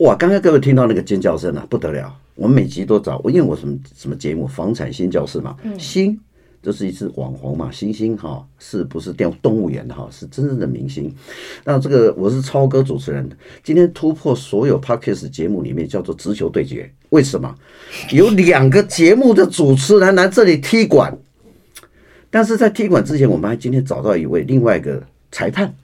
哇，刚刚各位听到那个尖叫声啊，不得了！我们每集都找，因为我什么什么节目，房产新教室嘛，新。这是一只网红嘛，星星哈，是不是电动物园的哈？是真正的明星。那这个我是超哥主持人，今天突破所有 Podcast 节目里面叫做直球对决。为什么？有两个节目的主持人来这里踢馆，但是在踢馆之前，我们还今天找到一位另外一个裁判，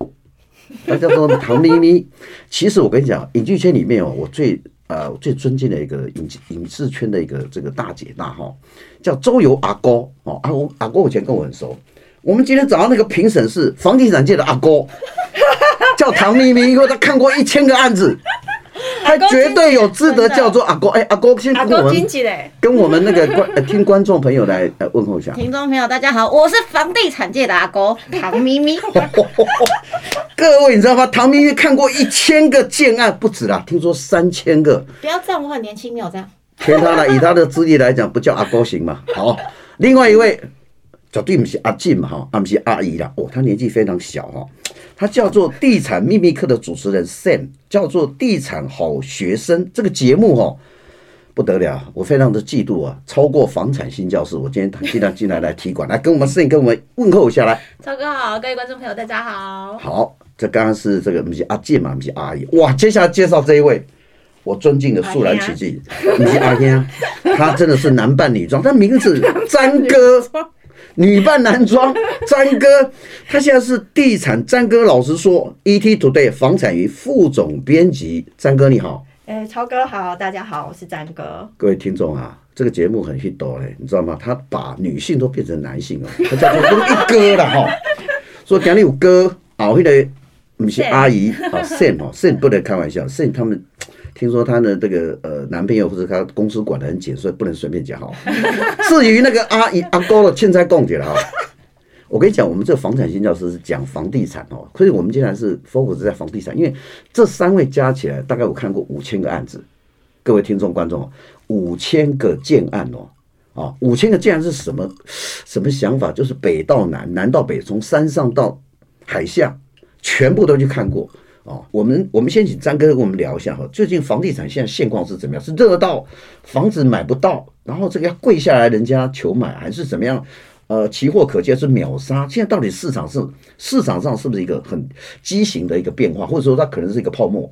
他叫做唐咪咪。其实我跟你讲，影剧圈里面哦，我最。呃，最尊敬的一个影影视圈的一个这个大姐大哈，叫周游阿哥哦，阿哥阿哥以前跟我很熟。我们今天早上那个评审是房地产界的阿哥，叫唐咪咪，因为他看过一千个案子。他绝对有资格叫做阿哥，哎，阿哥先跟我们跟我们那个观听观众朋友来呃问候一下。听众朋友大家好，我是房地产界的阿哥唐咪咪。各位你知道吗？唐咪咪看过一千个建案不止啦，听说三千个。不要这样，我很年轻，没有这样。天他的，以他的资历来讲，不叫阿哥行吗？好，另外一位绝对不是阿静嘛哈，阿不是阿姨啦，哦，他年纪非常小哈。他叫做《地产秘密课》的主持人 Sam，叫做《地产好学生》这个节目哦，不得了，我非常的嫉妒啊，超过房产新教室。我今天尽量进来来踢馆，来跟我们 Sam 跟我们问候一下来。超哥好，各位观众朋友大家好。好，这刚刚是这个不是阿健嘛，不是阿姨哇。接下来介绍这一位，我尊敬的肃然起敬，你是阿天，他真的是男扮女装，他名字詹哥。女扮男装，詹哥，他现在是地产詹哥。老实说，ET Today 房产鱼副总编辑，詹哥你好。哎、欸，超哥好，大家好，我是詹哥。各位听众啊，这个节目很 hit 嘞，你知道吗？他把女性都变成男性哦，他叫做一哥了哈。说讲你有哥，哦，那个不是阿姨啊，Sam 哦，Sam 不能开玩笑，Sam 他们。听说她的这个呃男朋友或者她公司管得很紧，所以不能随便讲哈。至于那个阿姨阿哥的凊彩讲起来哈，我跟你讲，我们这个房产新教师是讲房地产哦，所以我们竟然是 focus 在房地产，因为这三位加起来大概我看过五千个案子，各位听众观众，五千个建案哦，啊，五千个建案是什么什么想法？就是北到南，南到北，从山上到海下，全部都去看过。哦，我们我们先请张哥跟我们聊一下哈，最近房地产现在现况是怎么样？是热到房子买不到，然后这个要跪下来人家求买，还是怎么样？呃，期货可见是秒杀？现在到底市场是市场上是不是一个很畸形的一个变化，或者说它可能是一个泡沫？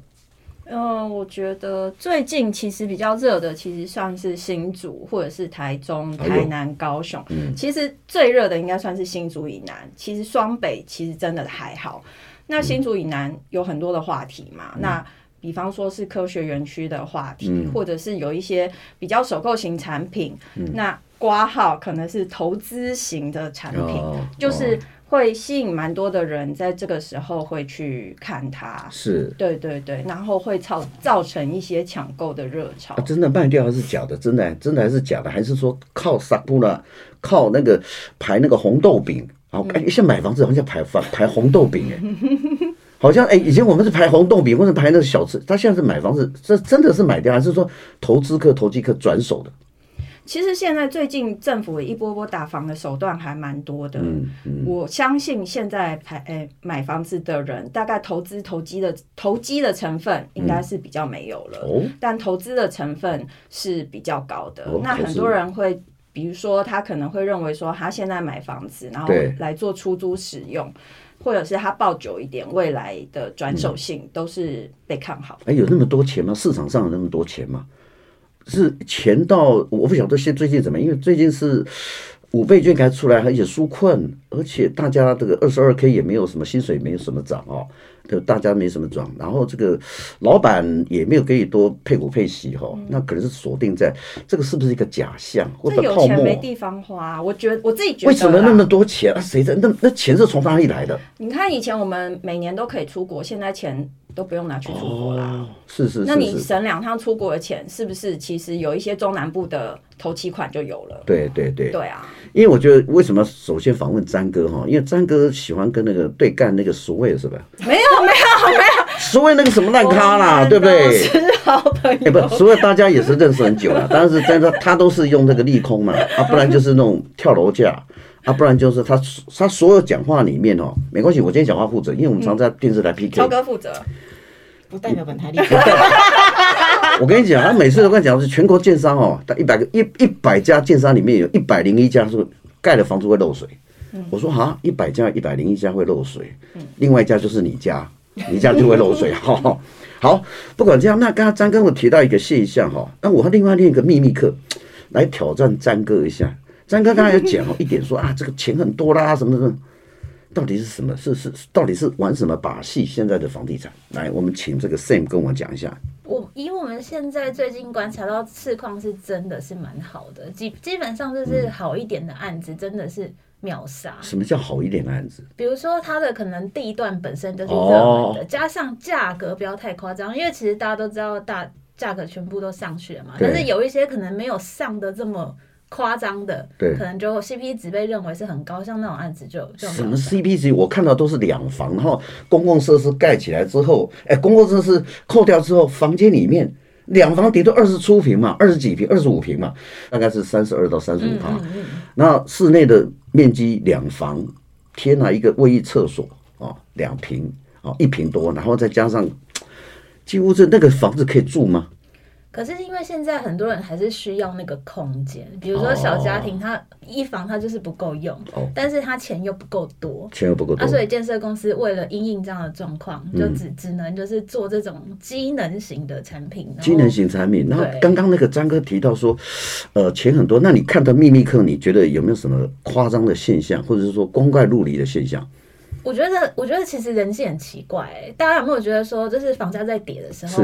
呃，我觉得最近其实比较热的，其实算是新竹或者是台中、台南、高雄。哎嗯、其实最热的应该算是新竹以南，其实双北其实真的还好。那新竹以南有很多的话题嘛？嗯、那比方说是科学园区的话题，嗯、或者是有一些比较首购型产品。嗯、那挂号可能是投资型的产品，哦、就是会吸引蛮多的人在这个时候会去看它。是，对对对，然后会造造成一些抢购的热潮。啊、真的卖掉还是假的？真的真的还是假的？还是说靠撒布呢，靠那个排那个红豆饼？好，哎，现在买房子好像排排排红豆饼哎，好像哎，以前我们是排红豆饼或者排那个小吃，他现在是买房子，这真的是买掉还是说投资客、投机客转手的？其实现在最近政府一波波打房的手段还蛮多的，嗯嗯，我相信现在排哎买房子的人，大概投资投机的投机的成分应该是比较没有了，哦，但投资的成分是比较高的，那很多人会。比如说，他可能会认为说，他现在买房子，然后来做出租使用，或者是他抱久一点，未来的转手性都是被看好。哎、嗯，有那么多钱吗？市场上有那么多钱吗？是钱到我不晓得，现最近怎么？因为最近是五倍券开出来，而且纾困，而且大家这个二十二 K 也没有什么薪水，没有什么涨哦。就大家没什么装，然后这个老板也没有给你多配股配息哈，嗯、那可能是锁定在这个是不是一个假象或者泡沫？有钱没地方花，我觉得我自己觉得。为什么那么多钱啊？谁在那？那钱是从哪里来的？你看以前我们每年都可以出国，现在钱都不用拿去出国了。哦，是是是。那你省两趟出国的钱，是不是其实有一些中南部的头期款就有了？对对对。对啊。因为我觉得为什么首先访问詹哥哈？因为詹哥喜欢跟那个对干那个所谓是吧？没有所谓那个什么烂咖啦，对不对？是好朋友。哎，不，所谓大家也是认识很久了，但是但是他都是用那个利空嘛，啊，不然就是那种跳楼价，啊，不然就是他他所有讲话里面哦，没关系，我今天讲话负责，因为我们常在电视台 PK。超哥负责。不代表本台立场。我跟你讲，他每次都跟你讲是全国建商哦，他一百个一一百家建商里面有一百零一家是盖的房子会漏水。我说哈，一百家一百零一家会漏水，另外一家就是你家，你这样就会漏水。好，好，不管这样，那刚刚詹哥我提到一个现象哈，那我另外练一个秘密课 来挑战詹哥一下。张哥刚才有讲了一点说啊，这个钱很多啦，什么什么。到底是什么？是是，到底是玩什么把戏？现在的房地产，来，我们请这个 Sam 跟我讲一下。我以我们现在最近观察到市况是真的是蛮好的，基基本上就是好一点的案子真的是秒杀。什么叫好一点的案子？比如说它的可能地段本身就是热门的，哦、加上价格不要太夸张，因为其实大家都知道大价格全部都上去了嘛，但是有一些可能没有上的这么。夸张的，对，可能就 CP 值被认为是很高，像那种案子就就什么 CP 值，我看到都是两房，然后公共设施盖起来之后，哎，公共设施扣掉之后，房间里面两房顶多二十出平嘛，二十几平，二十五平嘛，大概是三十二到三十五平。那室内的面积两房，天哪，一个卫浴厕所啊，两平啊，一平多，然后再加上，几乎是那个房子可以住吗？可是因为现在很多人还是需要那个空间，比如说小家庭，他一房他就是不够用，哦、但是他钱又不够多，钱又不够多，啊，所以建设公司为了因应这样的状况，就只、嗯、只能就是做这种机能型的产品。机能型产品，然后刚刚那个张哥提到说，呃，钱很多，那你看到秘密客，你觉得有没有什么夸张的现象，或者是说光怪陆离的现象？我觉得，我觉得其实人性很奇怪、欸，大家有没有觉得说，就是房价在跌的时候，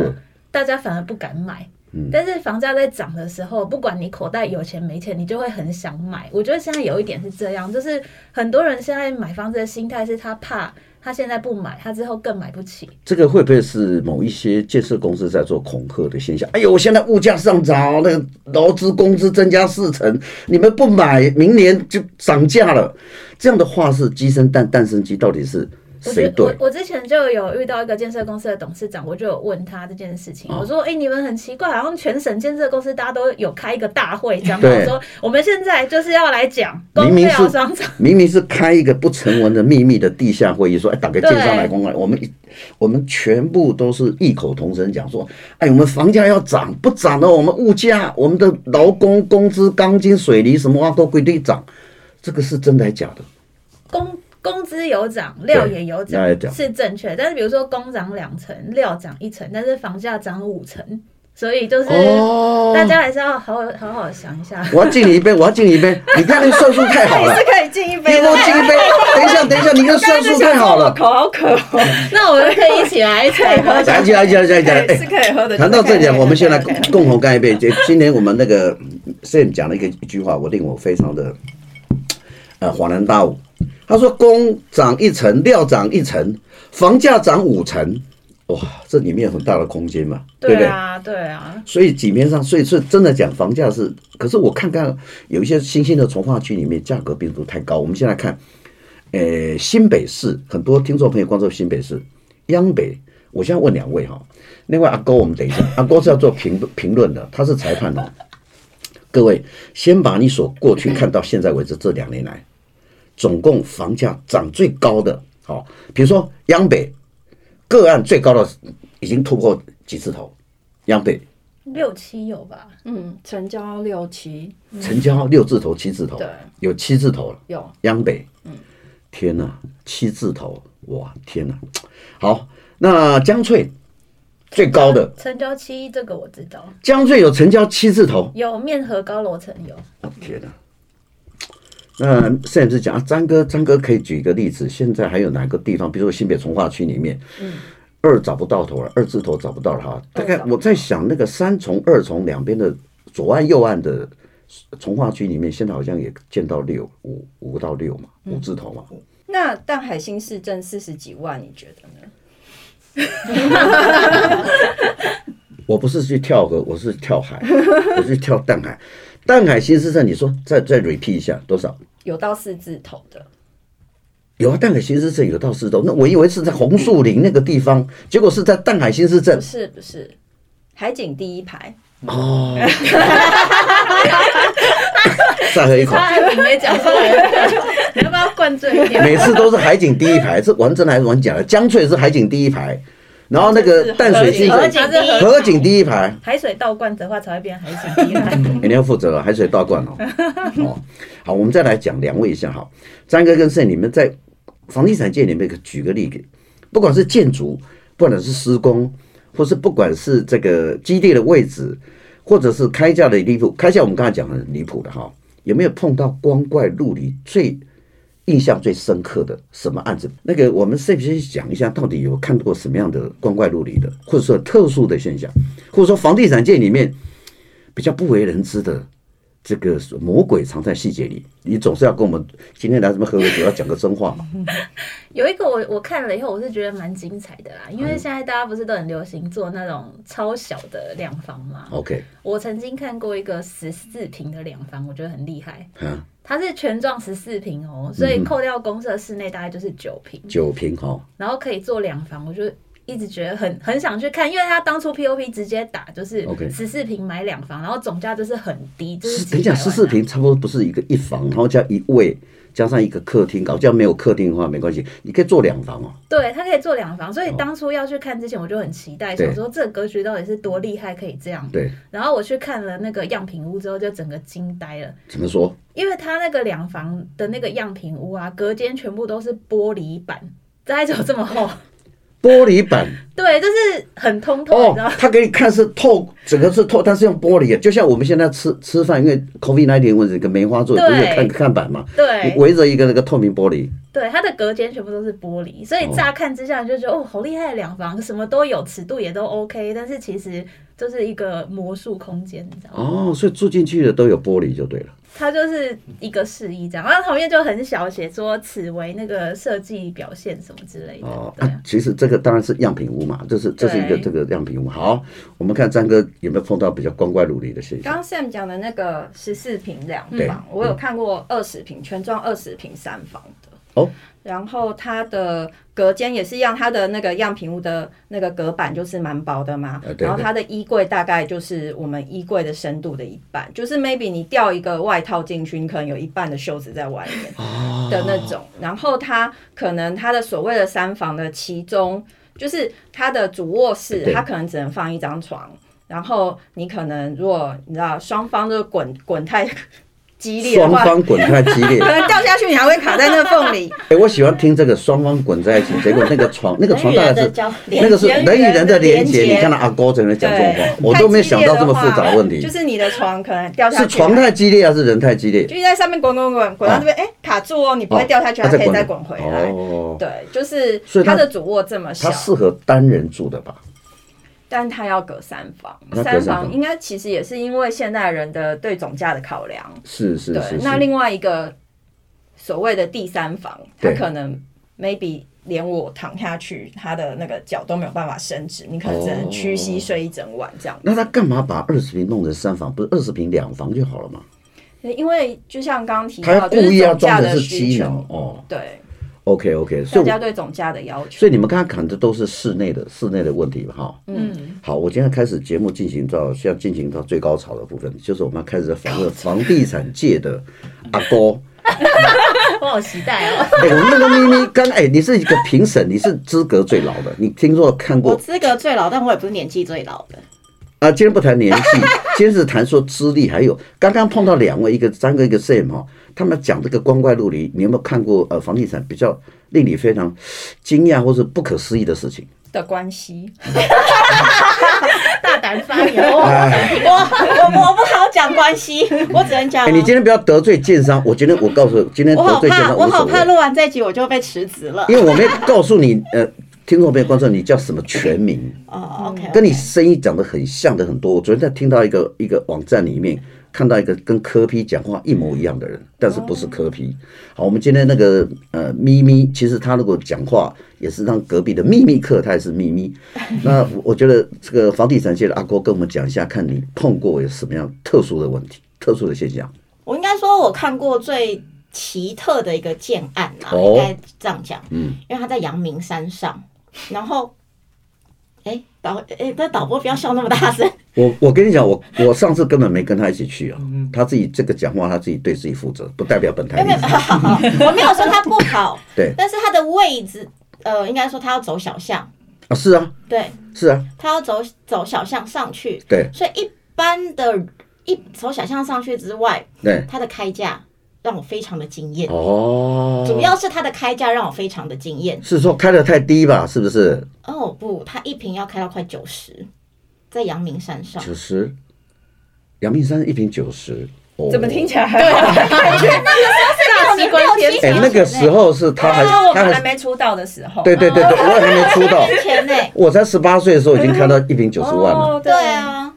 大家反而不敢买？但是房价在涨的时候，不管你口袋有钱没钱，你就会很想买。我觉得现在有一点是这样，就是很多人现在买房子的心态是他怕他现在不买，他之后更买不起。这个会不会是某一些建设公司在做恐吓的现象？哎呦，现在物价上涨，那个劳资工资增加四成，你们不买，明年就涨价了。这样的话是鸡生蛋，蛋生鸡，到底是？我觉得我我之前就有遇到一个建设公司的董事长，我就有问他这件事情。我说：“哎，你们很奇怪，好像全省建设公司大家都有开一个大会，这样。我说我们现在就是要来讲公料商场，明明是开一个不成文的秘密的地下会议，说哎，打个建商来公告，我们我们全部都是异口同声讲说，哎，我们房价要涨，不涨了，我们物价、我们的劳工工资、钢筋、水泥什么话都归堆涨，这个是真的还是假的？工。工资有涨，料也有涨，是正确。但是比如说工涨两成，料涨一成，但是房价涨五成，所以就是大家还是要好好好想一下。我要敬你一杯，我要敬你一杯。你看那算术太好了，是可以敬一杯。你给我敬一杯。等一下，等一下，你这算术太好了，口好渴。那我们可以一起来，一起喝。来起，来，来，来，来，是可以喝的。谈到这点，我们先来共同干一杯。今年我们那个 Sam 讲了一个一句话，我令我非常的呃恍然大悟。他说：“工涨一成，料涨一成，房价涨五成，哇，这里面有很大的空间嘛，对不对？对啊，对啊。所以几面上，所以是真的讲房价是，可是我看看有一些新兴的从化区里面价格并不太高。我们先来看，呃，新北市很多听众朋友关注新北市，央北。我现在问两位哈，另外阿哥，我们等一下，阿哥是要做评评论的，他是裁判的。各位先把你所过去看到现在为止这两年来。”总共房价涨最高的，好，比如说央北个案最高的已经突破几字头，央北。六七有吧？嗯，成交六七，成交六字头七字头，对，有七字头了，有。央北，嗯，天哪，七字头，哇，天哪，好，那江翠最高的。成交七，这个我知道，江翠有成交七字头，有面和高楼层有，哦，天哪。那甚至讲啊，张哥，张哥可以举一个例子。现在还有哪个地方，比如说新北从化区里面，嗯，二找不到头了，二字头找不到了哈。大概我在想，那个三重、二重两边的左岸、右岸的从化区里面，现在好像也见到六五五到六嘛，五字头嘛。那淡海新市镇四十几万，你觉得呢？我不是去跳河，我是跳海，我是跳淡海。淡海新市镇，你说再再 repeat 一下多少？有到四字头的，有啊！淡海新市镇有到四字头，那我以为是在红树林那个地方，结果是在淡海新市镇。不是不是，海景第一排哦。再喝一口。没讲出来，你要不要灌醉一点？每次都是海景第一排，是玩真的还是玩假的？江翠是海景第一排，然后那个淡水区河景第一，河景第一排，海水倒灌的话才会变海景第一排。你要负责了，海水倒灌哦。哦，好，我们再来讲两位一下哈，张哥跟 Sam，你们在房地产界里面举个例子，不管是建筑，不管是施工，或是不管是这个基地的位置，或者是开价的离谱，开价我们刚才讲很离谱的哈，有没有碰到光怪陆离最？印象最深刻的什么案子？那个我们是不是讲一下，到底有看过什么样的光怪陆离的，或者说特殊的现象，或者说房地产界里面比较不为人知的这个魔鬼藏在细节里？你总是要跟我们今天来这么喝个酒，要讲个真话嘛？有一个我我看了以后，我是觉得蛮精彩的啦，因为现在大家不是都很流行做那种超小的两房嘛？OK，我曾经看过一个十四平的两房，我觉得很厉害。嗯。它是全幢十四平哦，所以扣掉公设室内大概就是九平。九平哦，然后可以做两房，我就一直觉得很很想去看，因为他当初 POP 直接打就是十四平买两房，然后总价就是很低，就是等一下十四平差不多不是一个一房，然后加一卫。加上一个客厅，搞这样没有客厅的话没关系，你可以做两房哦。对，它可以做两房，所以当初要去看之前，我就很期待，想说这个格局到底是多厉害，可以这样。对。然后我去看了那个样品屋之后，就整个惊呆了。怎么说？因为他那个两房的那个样品屋啊，隔间全部都是玻璃板，大概只有这么厚。玻璃板，对，就是很通透，哦，他给你看是透，整个是透，但是用玻璃的，就像我们现在吃吃饭，因为 COVID-19 问题，跟梅花座不是看看板嘛，对，围着一个那个透明玻璃，对，它的隔间全部都是玻璃，所以乍看之下就觉得哦，好厉害的两房，什么都有，尺度也都 OK，但是其实就是一个魔术空间，你知道吗？哦，所以住进去的都有玻璃就对了。它就是一个示意这样，然后旁边就很小写说此为那个设计表现什么之类的。哦，啊啊、其实这个当然是样品屋嘛，这是这是一个这个样品屋。好，我们看张哥有没有碰到比较光怪陆离的现象。刚刚 Sam 讲的那个十四平两房，我有看过二十平全幢二十平三房的。哦。然后它的隔间也是一样，它的那个样品屋的那个隔板就是蛮薄的嘛。然后它的衣柜大概就是我们衣柜的深度的一半，就是 maybe 你掉一个外套进去，你可能有一半的袖子在外面的那种。然后它可能它的所谓的三房的其中，就是它的主卧室，它可能只能放一张床。然后你可能如果你知道双方都滚滚太。激烈，双方滚太激烈，可能掉下去，你还会卡在那缝里。哎，我喜欢听这个双方滚在一起，结果那个床，那个床大概是那个是人与人的连接。你看到阿哥在那讲这种话，我都没想到这么复杂的问题。就是你的床可能掉下去，是床太激烈还是人太激烈？就在上面滚滚滚，滚到这边，哎，卡住哦，你不会掉下去，还可以再滚回来。哦，对，就是它的主卧这么小，它适合单人住的吧？但他要隔三房，三房应该其实也是因为现代人的对总价的考量。是是是。那另外一个所谓的第三房，他可能 maybe 连我躺下去，他的那个脚都没有办法伸直，你可能只能屈膝睡一整晚这样。那他干嘛把二十平弄成三房，不是二十平两房就好了吗？因为就像刚刚提到，就是总价的需求哦，对。OK OK，大家对总价的要求。所以你们刚刚谈的都是室内的室内的问题哈。嗯。好，我今天开始节目进行到现在进行到最高潮的部分，就是我们要开始在访问房地产界的阿哥。我好期待哦。哎，我们那个咪咪刚哎，你是一个评审，你是资格最老的，你听说看过？我资格最老，但我也不是年纪最老的。啊，今天不谈年纪，今天是谈说资历，还有刚刚碰到两位，一个三个，一个 Sam 哈。他们讲这个光怪陆离，你有没有看过？呃，房地产比较令你非常惊讶或是不可思议的事情的关系？大胆发言，我我我不好讲关系，我只能讲、欸。你今天不要得罪建商，我今天我告诉今天得罪建商，我好怕录完这集我就被辞职了，因为我没告诉你，呃，听众朋友观众，你叫什么全名？哦，OK，跟你声音长得很像的很多。我昨天在听到一个一个网站里面。看到一个跟柯 P 讲话一模一样的人，但是不是柯 P。好，我们今天那个呃咪咪，其实他如果讲话也是让隔壁的秘密客，他也是咪咪。那我觉得这个房地产界的阿郭跟我们讲一下，看你碰过有什么样特殊的问题、特殊的现象。我应该说，我看过最奇特的一个建案啊，应该这样讲。嗯，因为他在阳明山上，然后。哎，导哎，那导播不要笑那么大声。我我跟你讲，我我上次根本没跟他一起去啊。他自己这个讲话，他自己对自己负责，不代表本台。没有，我没有说他不好。对。但是他的位置，呃，应该说他要走小巷。啊，是啊，对，是啊，他要走走小巷上去，对，所以一般的，一走小巷上去之外，对，他的开价让我非常的惊艳哦，主要是它的开价让我非常的惊艳，是说开得太低吧？是不是？哦不，它一瓶要开到快九十，在阳明山上九十，阳明山一瓶九十，哦，怎么听起来还对，好？感觉那个时候是六年那个时候是他还哦，我还还没出道的时候。对对对对，我也还没出道，年前呢，我才十八岁的时候已经开到一瓶九十万了。哦，对，啊，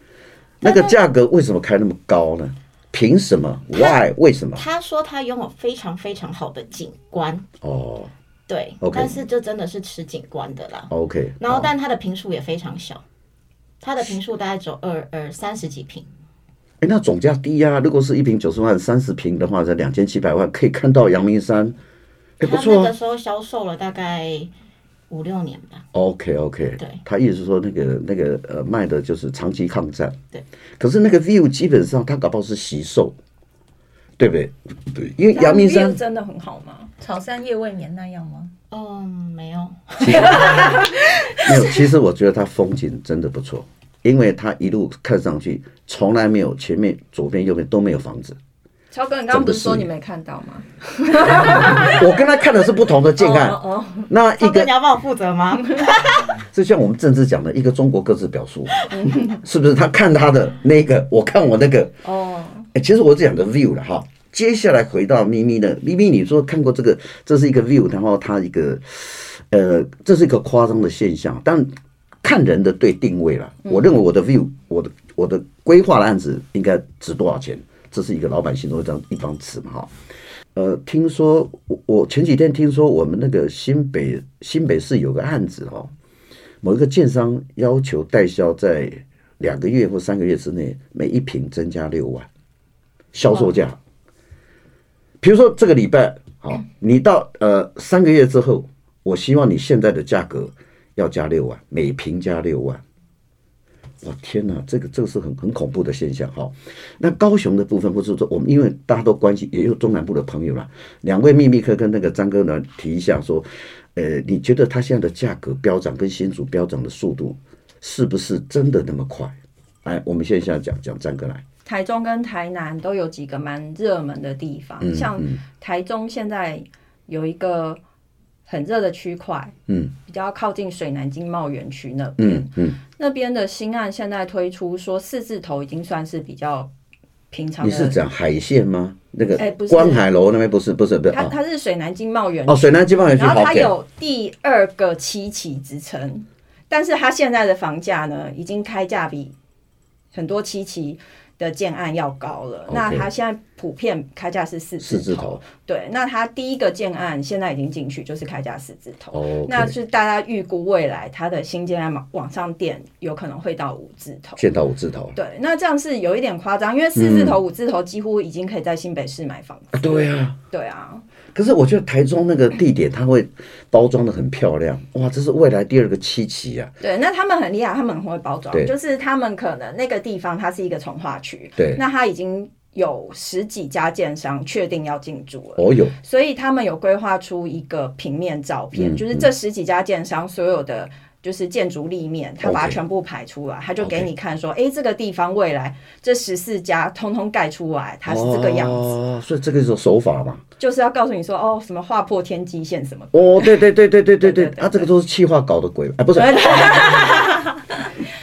那个价格为什么开那么高呢？凭什么？Why？为什么？他说他拥有非常非常好的景观，哦对 OK 但是这真的是吃景观的啦。，OK，然后，但他的平数也非常小，他的平数大概只有二二三十几平。哎，那总价低呀、啊。如果是一平九十万，三十平的话，才两千七百万，可以看到阳明山，哎，不他错啊。那个时候销售了大概五六年吧。OK OK，对他意思是说那个那个呃卖的就是长期抗战，对。可是那个 view 基本上他搞不好是惜售，对不对？对，因为阳明山真的很好吗？草山夜未眠那样吗？嗯，没有。没有，其实我觉得它风景真的不错，因为它一路看上去从来没有前面左边右边都没有房子。超哥，你刚刚不是说你没看到吗？我跟他看的是不同的建案，哦哦那一个你要帮我负责吗？就像我们政治讲的一个中国各自表述，是不是？他看他的那个，我看我那个。哦，哎，其实我讲的 view 了哈。接下来回到咪咪的咪咪，你说看过这个，这是一个 view，然后它一个，呃，这是一个夸张的现象，但看人的对定位了。我认为我的 view，我的我的规划的案子应该值多少钱？这是一个老百姓的这样一张词嘛哈。呃，听说我我前几天听说我们那个新北新北市有个案子哈，某一个建商要求代销在两个月或三个月之内，每一瓶增加六万，销售价。比如说这个礼拜，好，你到呃三个月之后，我希望你现在的价格要加六万，每瓶加六万。我天哪，这个这个是很很恐怖的现象哈。那高雄的部分，或是说我们因为大家都关系，也有中南部的朋友啦，两位秘密客跟那个张哥呢提一下说，呃，你觉得它现在的价格飙涨跟新竹飙涨的速度是不是真的那么快？来，我们现在讲讲张哥来。台中跟台南都有几个蛮热门的地方，嗯像台中现在有一个很热的区块，嗯，比较靠近水南经贸园区那边，嗯嗯，那边的新岸现在推出说四字头已经算是比较平常的。你是讲海线吗？那个哎不是观海楼那边不是不是不是啊？它它是水南经贸园哦，水南经贸园区然后它有第二个七期之称，但是它现在的房价呢，已经开价比很多七期的建案要高了。那它现在普遍开价是四字头，四字头对。那它第一个建案现在已经进去，就是开价四字头。哦，那是大家预估未来它的新建案往往上垫，有可能会到五字头。见到五字头对，那这样是有一点夸张，因为四字头、五字头几乎已经可以在新北市买房子。啊，对啊。对啊，可是我觉得台中那个地点，它会包装的很漂亮，哇，这是未来第二个七期啊。对，那他们很厉害，他们很会包装对，就是他们可能那个地方它是一个从化区，对那它已经有十几家建商确定要进驻了。哦有，所以他们有规划出一个平面照片，嗯就是这十几家建商所有的就是建筑立面他把它全部排出来他就给你看说诶这个地方未来这十四家通通盖出来它是这个样子。哦所以这个是手法嘛。就是要告诉你说哦什么划破天际线什么哦对对对对对对对啊这个都是气话搞的鬼哎不是。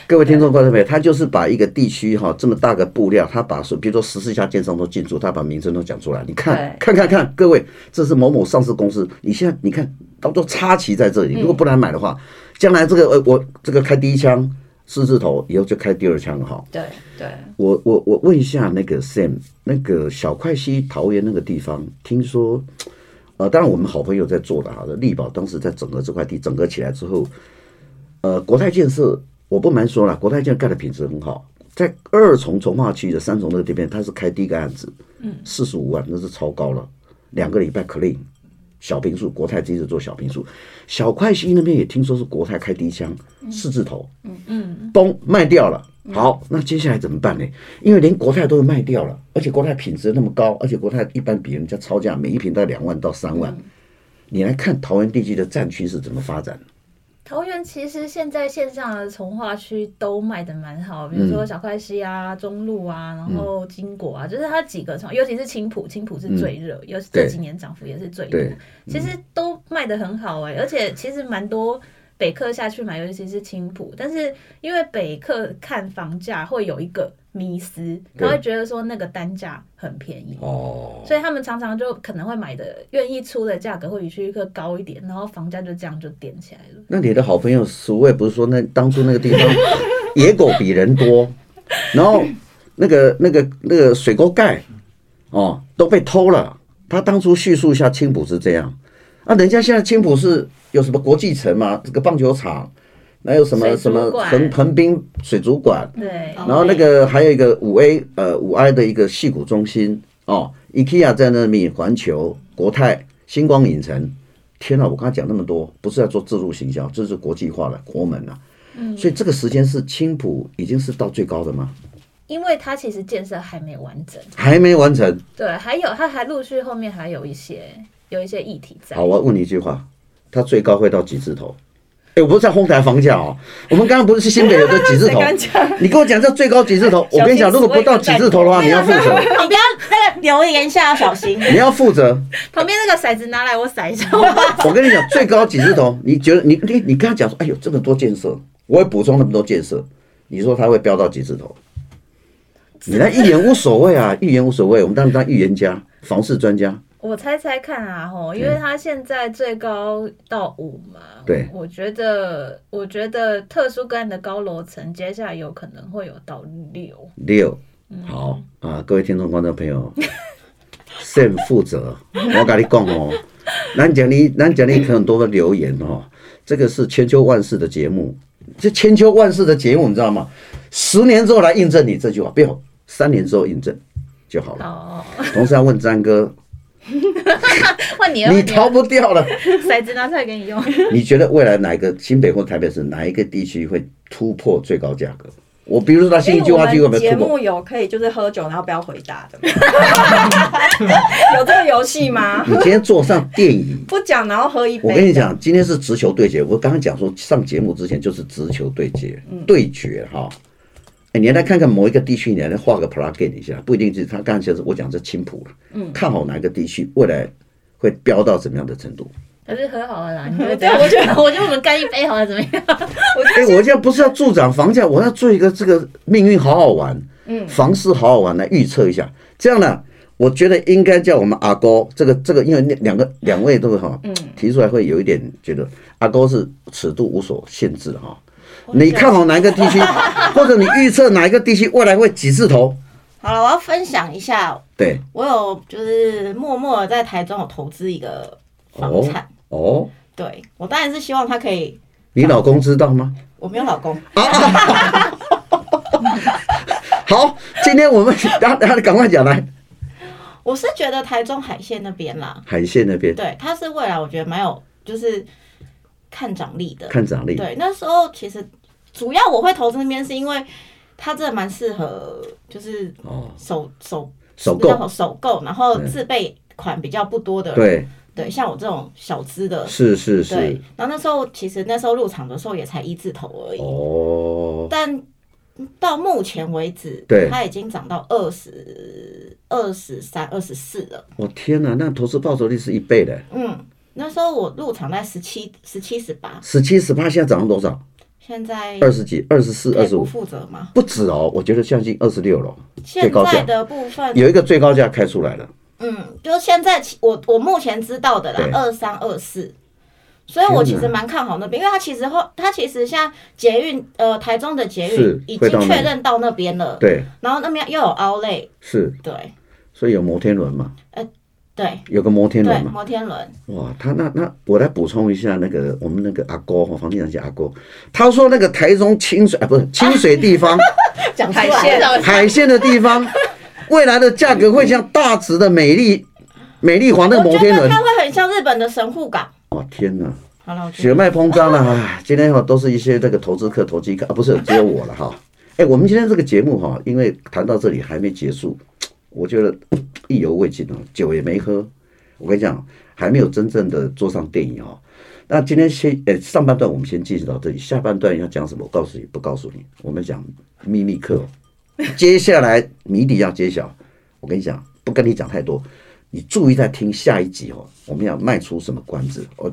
各位听众观众朋友他就是把一个地区哈这么大个布料他把说比如说十四家建商都进驻他把名称都讲出来你看看看看各位这是某某上市公司你现在你看当做插旗在这里如果不来买的话将来这个呃我这个开第一枪四字头，以后就开第二枪了哈。对对，我我我问一下那个 Sam，那个小块溪桃园那个地方，听说，呃，当然我们好朋友在做的哈，力宝当时在整合这块地，整合起来之后，呃，国泰建设，我不瞒说了，国泰建设盖的品质很好，在二重从化区的三重那个地边，他是开第一个案子，嗯，四十五万，那是超高了，两个礼拜 clean，小平数，国泰第一次做小平数，小块西那边也听说是国泰开第一枪，四字头，嗯嗯，嘣卖掉了。好，那接下来怎么办呢？因为连国泰都卖掉了，而且国泰品质那么高，而且国泰一般比人家超价，每一坪到两万到三万。你来看桃园地区的战区是怎么发展？桃园其实现在线上的从化区都卖的蛮好，比如说小块溪啊、中路啊，然后金果啊，嗯、就是它几个从，尤其是青浦，青浦是最热，尤其这几年涨幅也是最多，其实都卖的很好哎、欸，而且其实蛮多。北客下去买，尤其是青浦，但是因为北客看房价会有一个迷思，他会觉得说那个单价很便宜哦，所以他们常常就可能会买的愿意出的价格会比区域客高一点，然后房价就这样就点起来了。那你的好朋友苏卫不是说那当初那个地方 野狗比人多，然后那个那个那个水沟盖哦都被偷了，他当初叙述一下青浦是这样，啊，人家现在青浦是。有什么国际城吗？这个棒球场，还有什么什么横横滨水族馆？对，然后那个还有一个五 A 呃五 I 的一个戏谷中心哦，IKEA 在那里，环球、国泰、星光影城。天哪，我刚才讲那么多，不是在做自助行销，这是国际化的国门啊。嗯，所以这个时间是青浦已经是到最高的吗？因为它其实建设还没完整，还没完成。对，还有它还陆续后面还有一些有一些议题在。好，我要问你一句话。它最高会到几字头？哎、欸，我不是在哄抬房价哦。我们刚刚不是去新北有个几字头？你跟我讲这最高几字头？我跟你讲，如果不到几字头的话，你要负责。你 不要那个留言下要小心。你要负责。旁边那个骰子拿来，我骰一下。我跟你讲，最高几字头？你觉得你你你跟他讲说，哎呦，这么多建设，我会补充那么多建设。你说他会飙到几字头？你来预言无所谓啊，预言无所谓。我们当然当预言家，房市专家。我猜猜看啊，吼，因为它现在最高到五嘛，对，我觉得，我觉得特殊个案的高楼层，接下来有可能会有到六六，好啊，各位听众观众朋友，慎负责，我跟你讲哦，咱讲你，咱讲你很多的留言哦，这个是千秋万世的节目，这千秋万世的节目，你知道吗？十年之后来印证你这句话，不要三年之后印证就好了。哦，同时要问詹哥。换你，你逃不掉了。骰子拿出来给你用。你觉得未来哪一个新北或台北市哪一个地区会突破最高价格？我比如说他新计划区会不会突破？节目有可以就是喝酒然后不要回答的 有这个游戏吗？你今天坐上电影不讲，然后喝一杯。我跟你讲，今天是直球对决。我刚刚讲说上节目之前就是直球对决，嗯、对决哈。哎，你来看看某一个地区，你来画个 plug 一下，不一定是他刚才就是我讲这青浦了。嗯，看好哪一个地区未来会飙到怎么样的程度？可是喝好了啦，你觉得？我觉得，我觉得我们干一杯好了，怎么样？哎，我现在不是要助长房价，我要做一个这个命运好好玩，嗯，房市好好玩来预测一下。这样呢，我觉得应该叫我们阿高，这个这个，因为两个两位都哈，嗯，提出来会有一点觉得阿高是尺度无所限制哈。你看好哪一个地区，或者你预测哪一个地区未来会几字头？好了，我要分享一下。对，我有就是默默的在台中有投资一个房产。哦，哦对，我当然是希望他可以。你老公知道吗？我没有老公。好，今天我们然后然后赶快讲来。我是觉得台中海线那边啦，海线那边，对，它是未来我觉得蛮有就是。看涨力的，看涨力。对，那时候其实主要我会投资那边，是因为它真的蛮适合，就是首首首购首购，然后自备款比较不多的，对对，像我这种小资的，是是是。对然后那时候其实那时候入场的时候也才一字头而已，哦。但到目前为止，对，它已经涨到二十二十三、二十四了。我天哪，那投资报酬率是一倍的，嗯。那时候我入场在十七、十七、十八，十七、十八，现在涨了多少？现在二十几、二十四、二十五。负责吗？不止哦，我觉得将近二十六了。现在的部分有一个最高价开出来了。嗯，就现在我我目前知道的啦，二三二四。所以我其实蛮看好那边，因为它其实后它其实像捷运呃台中的捷运已经确认到那边了。对。然后那边又有 Outlet。是。对。所以有摩天轮嘛？呃。对，有个摩天轮嘛？摩天轮。哇，他那那我来补充一下，那个我们那个阿哥哈，房地产界阿哥，他说那个台中清水啊，不是 清水地方，讲海鲜海鲜的地方，未来的价格会像大直的美丽美丽华那个摩天轮，它会很像日本的神户港。哇天哪！好了，血脉膨胀了啊！今天哈都是一些这个投资客、投机客啊，不是只有我了哈。哎，我们今天这个节目哈，因为谈到这里还没结束。我觉得意犹未尽哦，酒也没喝。我跟你讲，还没有真正的坐上电影哦。那今天先呃上半段我们先进行到这里，下半段要讲什么？我告诉你，不告诉你。我们讲秘密课，接下来谜底要揭晓。我跟你讲，不跟你讲太多，你注意在听下一集哦。我们要卖出什么关子？哦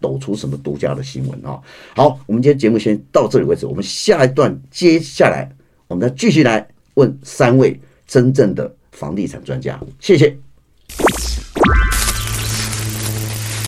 抖出什么独家的新闻啊？好，我们今天节目先到这里为止。我们下一段接下来，我们再继续来问三位真正的房地产专家。谢谢。